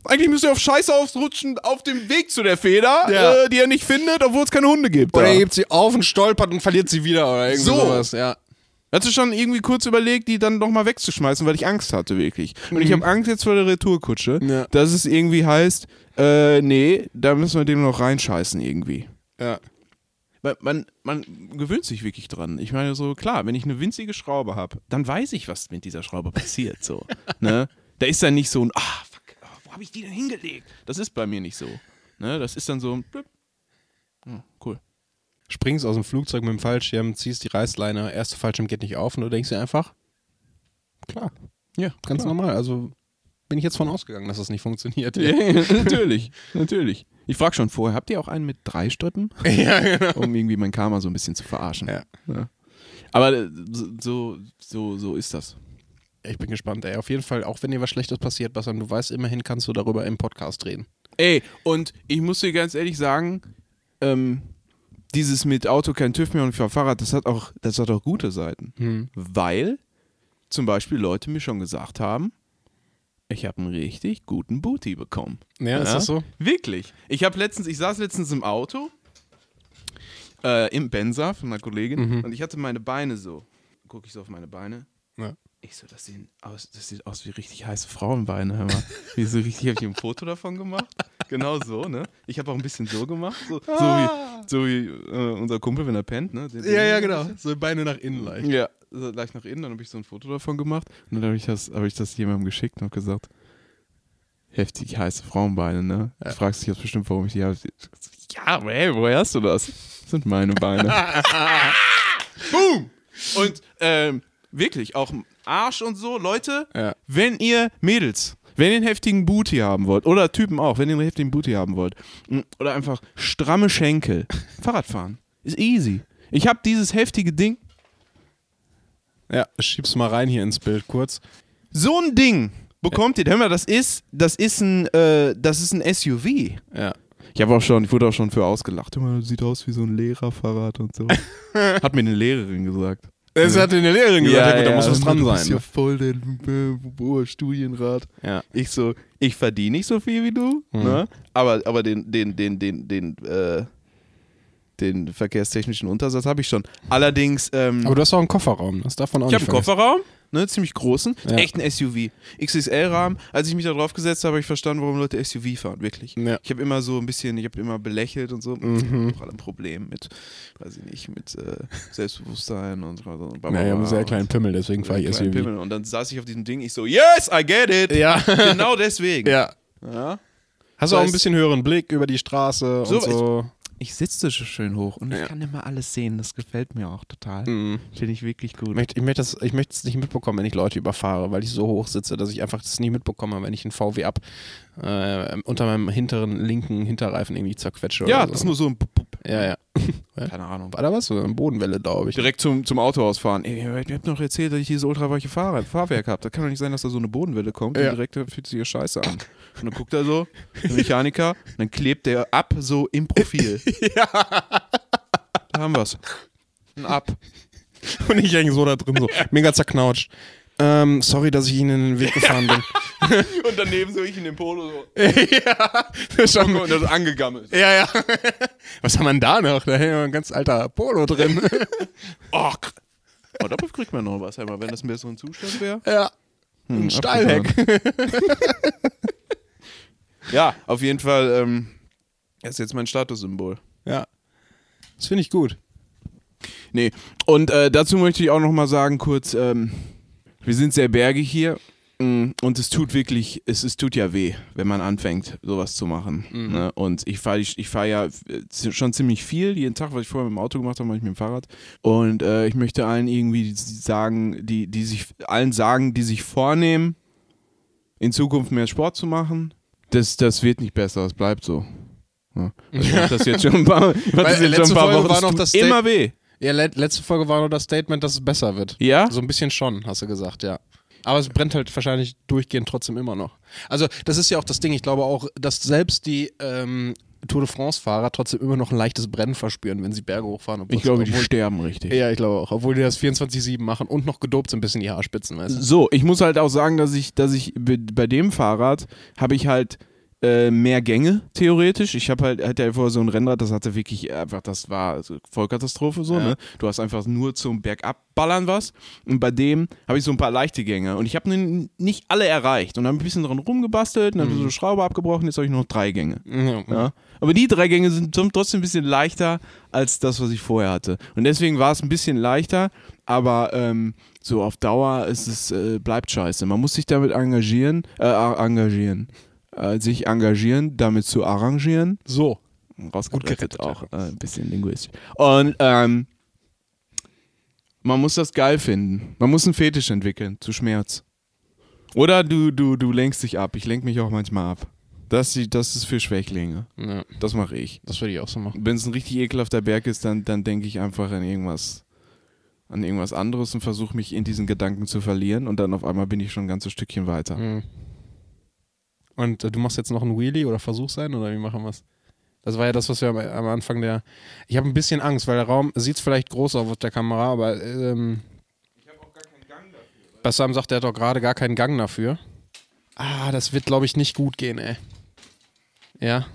Eigentlich müsste er auf Scheiße ausrutschen auf dem Weg zu der Feder, Ja. äh, die er nicht findet, obwohl es keine Hunde gibt. Oder er hebt sie auf und stolpert und verliert sie wieder oder irgendwie So. sowas. Ja. Hast du schon irgendwie kurz überlegt, die dann nochmal wegzuschmeißen, weil ich Angst hatte, wirklich. Und ich habe Angst jetzt vor der Retourkutsche, Ja. dass es irgendwie heißt, äh, nee, da müssen wir dem noch reinscheißen irgendwie. Ja. Weil Man, man gewöhnt sich wirklich dran. Ich meine, so klar, wenn ich eine winzige Schraube habe, dann weiß ich, was mit dieser Schraube passiert. So, ne? Da ist dann nicht so ein, ah, fuck, ah, wo habe ich die denn hingelegt? Das ist bei mir nicht so. Ne? Das ist dann so ein, blip. Ja, cool. Springst aus dem Flugzeug mit dem Fallschirm, ziehst die Reißleine, erste Fallschirm geht nicht auf und du denkst dir einfach, klar, Ja, ganz klar. normal. Also bin ich jetzt von ausgegangen, dass das nicht funktioniert. Ja, natürlich, natürlich. Ich frage schon vorher, habt ihr auch einen mit drei Strippen? ja, genau. Um irgendwie mein Karma so ein bisschen zu verarschen. Ja. Aber äh, so, so, so ist das. Ich bin gespannt, ey. Auf jeden Fall, auch wenn dir was Schlechtes passiert, Bassam, du weißt, immerhin kannst du darüber im Podcast reden. Ey, und ich muss dir ganz ehrlich sagen, ähm, dieses mit Auto kein TÜV mehr und für Fahrrad, das hat auch, das hat auch gute Seiten. Hm. Weil zum Beispiel Leute mir schon gesagt haben, ich habe einen richtig guten Booty bekommen. Ja, ist das so? Wirklich. Ich habe letztens, ich saß letztens im Auto äh, im Benzer von einer Kollegin Mhm. und ich hatte meine Beine so. Gucke ich so auf meine Beine. Ja. Ich so, das sieht aus, das sieht aus wie richtig heiße Frauenbeine. Hör mal. Wie so richtig, habe ich ein Foto davon gemacht. Genau so, ne? Ich habe auch ein bisschen so gemacht. So, so wie, so wie äh, unser Kumpel, wenn er pennt, ne? Den- den- So Beine nach innen leicht. Ja, so leicht nach innen, dann habe ich so ein Foto davon gemacht und dann habe ich, das- hab ich das jemandem geschickt und habe gesagt, heftig heiße Frauenbeine, ne? Du fragst dich jetzt bestimmt, warum ich die habe. Ja, hey, woher hast du das? Das sind meine Beine. Boom! Und ähm, wirklich, auch Arsch und so, Leute, Ja. wenn ihr Mädels, wenn ihr einen heftigen Booty haben wollt, oder Typen auch, wenn ihr einen heftigen Booty haben wollt, oder einfach stramme Schenkel, Fahrrad fahren, ist easy. Ich habe dieses heftige Ding, Ja, schieb's mal rein hier ins Bild kurz. So ein Ding bekommt ihr. Hör mal, das ist, das ist ein, äh, das ist ein SUV. Ja. Ich habe auch schon, ich wurde auch schon für ausgelacht. Hör mal, sieht aus wie so ein Lehrerfahrrad und so. Hat mir eine Lehrerin gesagt. Das hat eine Lehrerin gesagt, ja, gut, da muss was dran du sein. bist ja voll der hohe Studienrat. Ja. Ich so, ich verdiene nicht so viel wie du, Mhm. ne? aber, aber den, den, den, den, den, äh, den verkehrstechnischen Untersatz habe ich schon. Allerdings, ähm, Aber du hast auch einen Kofferraum, das darf man auch ich habe nicht einen vergessen. Kofferraum, ne, ziemlich großen, Ja. echt ein SUV. XXL-Rahmen. Als ich mich da drauf gesetzt habe, habe ich verstanden, warum Leute SUV fahren, wirklich. Ja. Ich habe immer so ein bisschen, ich habe immer belächelt und so. Mhm. Ich habe ein Problem mit, weiß ich nicht, mit äh, Selbstbewusstsein und so. Und Naja, ich habe einen sehr kleinen Pimmel, deswegen fahre ich SUV. Pimmel. Und dann saß ich auf diesem Ding, ich so, yes, I get it. Ja. Genau deswegen. ja. Ja. Hast du auch ein bisschen höheren Blick über die Straße So, und so. Ich sitze so schön hoch und Ja. ich kann immer alles sehen. Das gefällt mir auch total. Mhm. Finde ich wirklich gut. Ich möchte, ich, möchte das, ich möchte es nicht mitbekommen, wenn ich Leute überfahre, weil ich so hoch sitze, dass ich einfach das nie mitbekomme, wenn ich einen VW ab äh, unter meinem hinteren linken Hinterreifen irgendwie zerquetsche. ja, oder das ist so. nur so ein. Ja, ja. Keine Ahnung. War da was? Eine Bodenwelle, glaube ich. Direkt zum, zum Autohaus fahren. Ey, ihr habt noch erzählt, dass ich dieses ultraweiche Fahrrad, Fahrwerk habe. Das kann doch nicht sein, dass da so eine Bodenwelle kommt Ja. und direkt fühlt sich hier scheiße an. Und dann guckt er so, der Mechaniker, und dann klebt der ab so im Profil. ja. Da haben wir's. Ein Ab. Und ich hänge so da drin, so mega zerknautscht. Ähm, sorry, dass ich Ihnen in den Weg gefahren bin. Und daneben so ich in dem Polo so. ja, schon, Und das angegammelt. ja, ja. Was haben wir denn da noch? Da hängt ja ein ganz alter Polo drin. Oh, k- oh, dafür kriegt man noch was, einmal, wenn das ein besserer Zustand wäre. ja. Hm, Ein Stahlheck. Ja, auf jeden Fall, ähm, das ist jetzt mein Statussymbol. Ja. Das finde ich gut. Nee, und äh, dazu möchte ich auch noch mal sagen, kurz, ähm, wir sind sehr bergig hier mm, und es tut wirklich, es, es tut ja weh, wenn man anfängt, sowas zu machen. Ne? Und ich fahre ich, ich fahr ja äh, schon ziemlich viel, jeden Tag, was ich vorher mit dem Auto gemacht habe, mache ich mit dem Fahrrad. Und äh, ich möchte allen irgendwie sagen, die, die sich, allen sagen, die sich vornehmen, in Zukunft mehr Sport zu machen, das, das wird nicht besser, es bleibt so. Ja. Also ich das jetzt schon ein paar, das Weil jetzt schon letzte ein paar Folge Wochen, war noch das Sta- immer weh. Ja, le letzte Folge war nur das Statement, dass es besser wird. Ja? So ein bisschen schon, hast du gesagt, ja. Aber es brennt halt wahrscheinlich durchgehend trotzdem immer noch. Also, das ist ja auch das Ding. Ich glaube auch, dass selbst die ähm, Tour de France-Fahrer trotzdem immer noch ein leichtes Brennen verspüren, wenn sie Berge hochfahren. obwohl Ich glaube, es- die obwohl, sterben richtig. Ja, ich glaube auch. Obwohl die das 24-7 machen und noch gedopt sind bis in die Haarspitzen, weißt du? So, ich muss halt auch sagen, dass ich, dass ich bei dem Fahrrad habe ich halt äh, mehr Gänge, theoretisch. Ich habe halt, hatte ja vorher so ein Rennrad, das hatte wirklich einfach, das war also Vollkatastrophe so, Ja. ne? Du hast einfach nur zum Bergabballern was. Und bei dem habe ich so ein paar leichte Gänge. Und ich habe nicht alle erreicht. Und dann habe ein bisschen dran rumgebastelt und dann habe ich so Schraube abgebrochen, jetzt habe ich nur noch drei Gänge. Ja. Ja. Aber die drei Gänge sind trotzdem ein bisschen leichter als das, was ich vorher hatte. Und deswegen war es ein bisschen leichter, aber ähm, so auf Dauer ist es, äh, bleibt scheiße. Man muss sich damit engagieren, äh, engagieren. Äh, sich engagieren, damit zu arrangieren. So. Rausgerettet gerettet, auch, äh, ein bisschen linguistisch. Und ähm, man muss das geil finden. Man muss einen Fetisch entwickeln zu Schmerz. Oder du, du, du lenkst dich ab. Ich lenke mich auch manchmal ab. Das, das ist für Schwächlinge. Ja, Das mache ich. das würde ich auch so machen. Wenn es ein richtig ekelhafter Berg ist, dann, dann denke ich einfach an irgendwas, an irgendwas anderes und versuche mich in diesen Gedanken zu verlieren und dann auf einmal bin ich schon ein ganzes Stückchen weiter. Mhm. Und äh, du machst jetzt noch einen Wheelie oder Versuch sein oder wie machen wir es? Das war ja das, was wir am, am Anfang der. Ich habe ein bisschen Angst, weil der Raum sieht vielleicht groß aus auf der Kamera, aber. Ähm, ich habe auch gar keinen Gang dafür. Bassam sagt, er hat doch gerade gar keinen Gang dafür. Ah, das wird, glaube ich, nicht gut gehen, ey. Ja.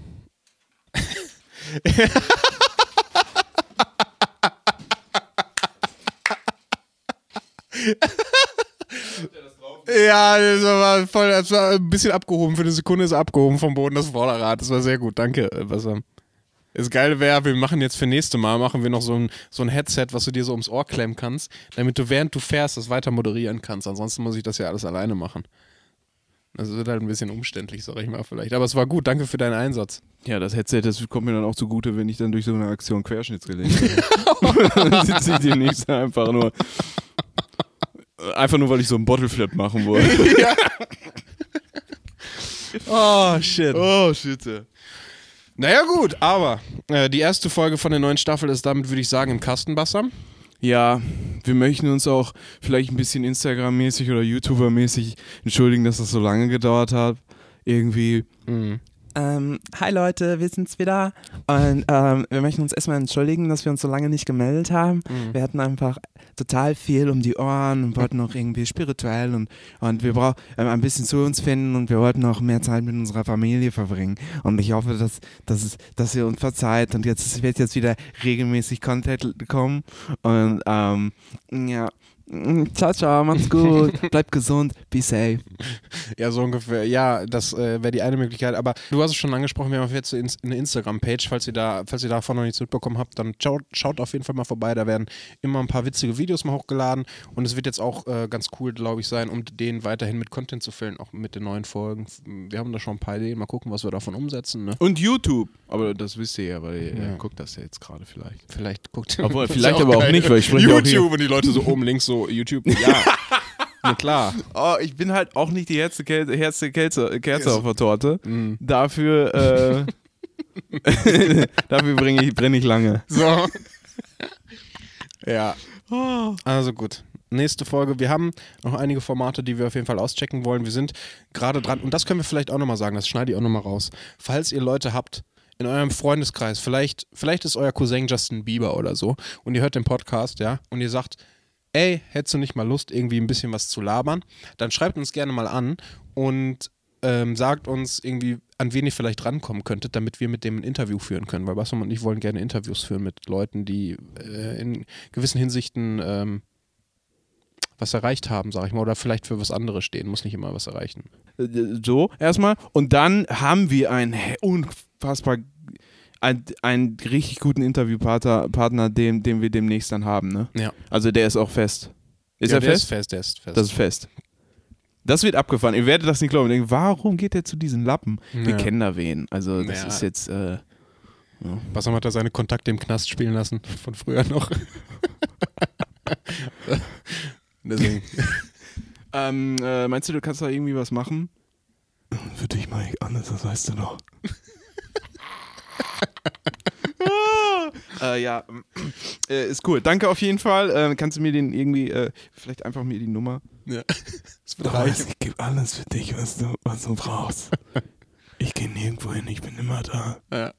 Ja, das war voll, das war ein bisschen abgehoben. Für eine Sekunde ist er abgehoben vom Boden das Vorderrad. Das war sehr gut. Danke, äh, Bassam. Das Geile wäre, wir machen jetzt für nächste Mal, machen wir noch so ein, so ein Headset, was du dir so ums Ohr klemmen kannst, damit du während du fährst das weiter moderieren kannst. Ansonsten muss ich das ja alles alleine machen. Das wird halt ein bisschen umständlich, sag ich mal vielleicht. Aber es war gut, danke für deinen Einsatz. Ja, das Headset, das kommt mir dann auch zugute, wenn ich dann durch so eine Aktion Querschnittsgelähmt bin. dann sitze ich demnächst einfach nur. Einfach nur, weil ich so einen Bottleflip machen wollte. Oh, shit. Oh, shit. Naja, gut, aber äh, die erste Folge von der neuen Staffel ist damit, würde ich sagen, im Kasten, Bassam. Ja, wir möchten uns auch vielleicht ein bisschen Instagram-mäßig oder YouTuber-mäßig entschuldigen, dass das so lange gedauert hat. Irgendwie. Mhm. Ähm, hi Leute, wir sind's wieder. Und ähm, wir möchten uns erstmal entschuldigen, dass wir uns so lange nicht gemeldet haben. Mhm. Wir hatten einfach total viel um die Ohren und wollten auch irgendwie spirituell und, und wir brauchen ähm, ein bisschen zu uns finden und wir wollten auch mehr Zeit mit unserer Familie verbringen. Und ich hoffe, dass, dass, es, dass ihr uns verzeiht und jetzt wird jetzt wieder regelmäßig Content kommen. Und ähm, ja. Ciao, ciao, macht's gut, bleibt gesund, be safe. Ja, so ungefähr. Ja, das äh, wäre die eine Möglichkeit. Aber du hast es schon angesprochen, wir haben jetzt eine Instagram-Page. Falls ihr da, falls ihr davon noch nichts mitbekommen habt, dann schaut, schaut auf jeden Fall mal vorbei. Da werden immer ein paar witzige Videos mal hochgeladen. Und es wird jetzt auch äh, ganz cool, glaube ich, sein, um den weiterhin mit Content zu füllen, auch mit den neuen Folgen. Wir haben da schon ein paar Ideen. Mal gucken, was wir davon umsetzen. Ne? Und YouTube. Aber das wisst ihr ja, weil ihr Ja. guckt das ja jetzt gerade vielleicht. Vielleicht guckt Obwohl, das vielleicht aber auch nicht, weil ich spreche auch YouTube hier- und die Leute so oben links so YouTube. Ja. Na klar. Oh, ich bin halt auch nicht die Herze, Kerze, Kerze, Kerze auf der Torte. Mhm. Dafür, äh, dafür bringe ich, brenne ich lange. So. ja. Also gut. Nächste Folge. Wir haben noch einige Formate, die wir auf jeden Fall auschecken wollen. Wir sind gerade dran, und das können wir vielleicht auch nochmal sagen, das schneide ich auch nochmal raus. Falls ihr Leute habt in eurem Freundeskreis, vielleicht, vielleicht ist euer Cousin Justin Bieber oder so, und ihr hört den Podcast, ja, und ihr sagt, ey, hättest du nicht mal Lust, irgendwie ein bisschen was zu labern, dann schreibt uns gerne mal an und ähm, sagt uns irgendwie, an wen ihr vielleicht rankommen könntet, damit wir mit dem ein Interview führen können. Weil Bassam und ich wollen gerne Interviews führen mit Leuten, die äh, in gewissen Hinsichten ähm, was erreicht haben, sag ich mal, oder vielleicht für was anderes stehen, muss nicht immer was erreichen. Äh, So, erstmal. Und dann haben wir hä- unfassbar, einen, einen richtig guten Interviewpartner, Partner, den, den wir demnächst dann haben, ne? Ja. Also der ist auch fest. Ist ja, er der fest? Ist fest, der ist fest. Das ist fest. Das wird abgefahren. Ihr werdet das nicht glauben. Denkt, warum geht er zu diesen Lappen? Wir Ja. kennen da wen. Also das Ja. ist jetzt, äh, Bassam hat da seine Kontakte im Knast spielen lassen, von früher noch. Deswegen. ähm, äh, meinst du, du kannst da irgendwie was machen? Für dich mache ich alles, das weißt du doch. äh, ja, äh, ist cool. Danke auf jeden Fall. Äh, kannst du mir den irgendwie, äh, vielleicht einfach mir die Nummer? ja. Das wird reichen. ich gebe alles für dich, was du, was du brauchst. Ich gehe nirgendwo hin, ich bin immer da. Ja.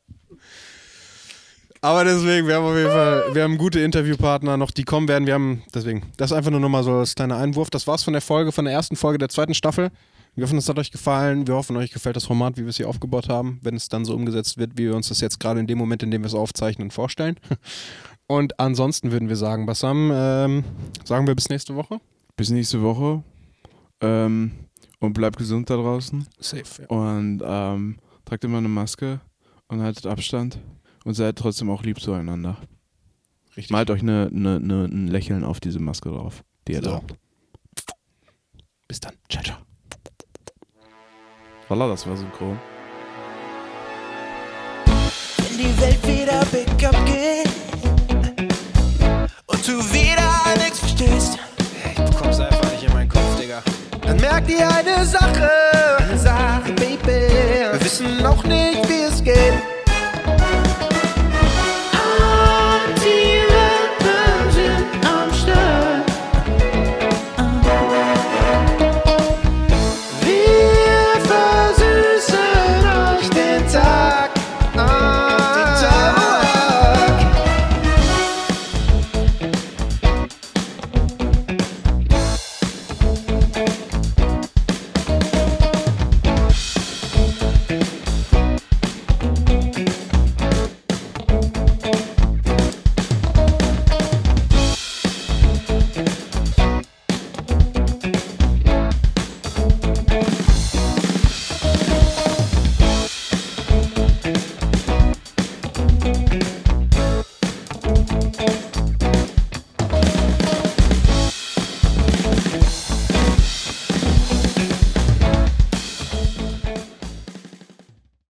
Aber deswegen, wir haben auf jeden Fall, wir haben gute Interviewpartner noch, die kommen werden. Wir haben, deswegen, das ist einfach nur nochmal so als kleiner Einwurf. Das war's von der Folge, von der ersten Folge der zweiten Staffel. Wir hoffen, es hat euch gefallen. Wir hoffen, euch gefällt das Format, wie wir es hier aufgebaut haben, wenn es dann so umgesetzt wird, wie wir uns das jetzt gerade in dem Moment, in dem wir es aufzeichnen, vorstellen. Und ansonsten würden wir sagen, Bassam, ähm, sagen wir bis nächste Woche. Bis nächste Woche. Ähm, und bleibt gesund da draußen. Safe, ja. Und ähm, tragt immer eine Maske und haltet Abstand. Und seid trotzdem auch lieb zueinander. Richtig. Malt euch eine, eine, eine, ein Lächeln auf diese Maske drauf, die ihr So. da habt. Bis dann. Ciao, ciao. Das war synchron. Wenn die Welt wieder Pickup geht und du wieder nichts verstehst, ich komm's einfach nicht in meinen Kopf, Digga. Dann merk dir eine Sache, eine Sache, Baby. Wir wissen noch nicht.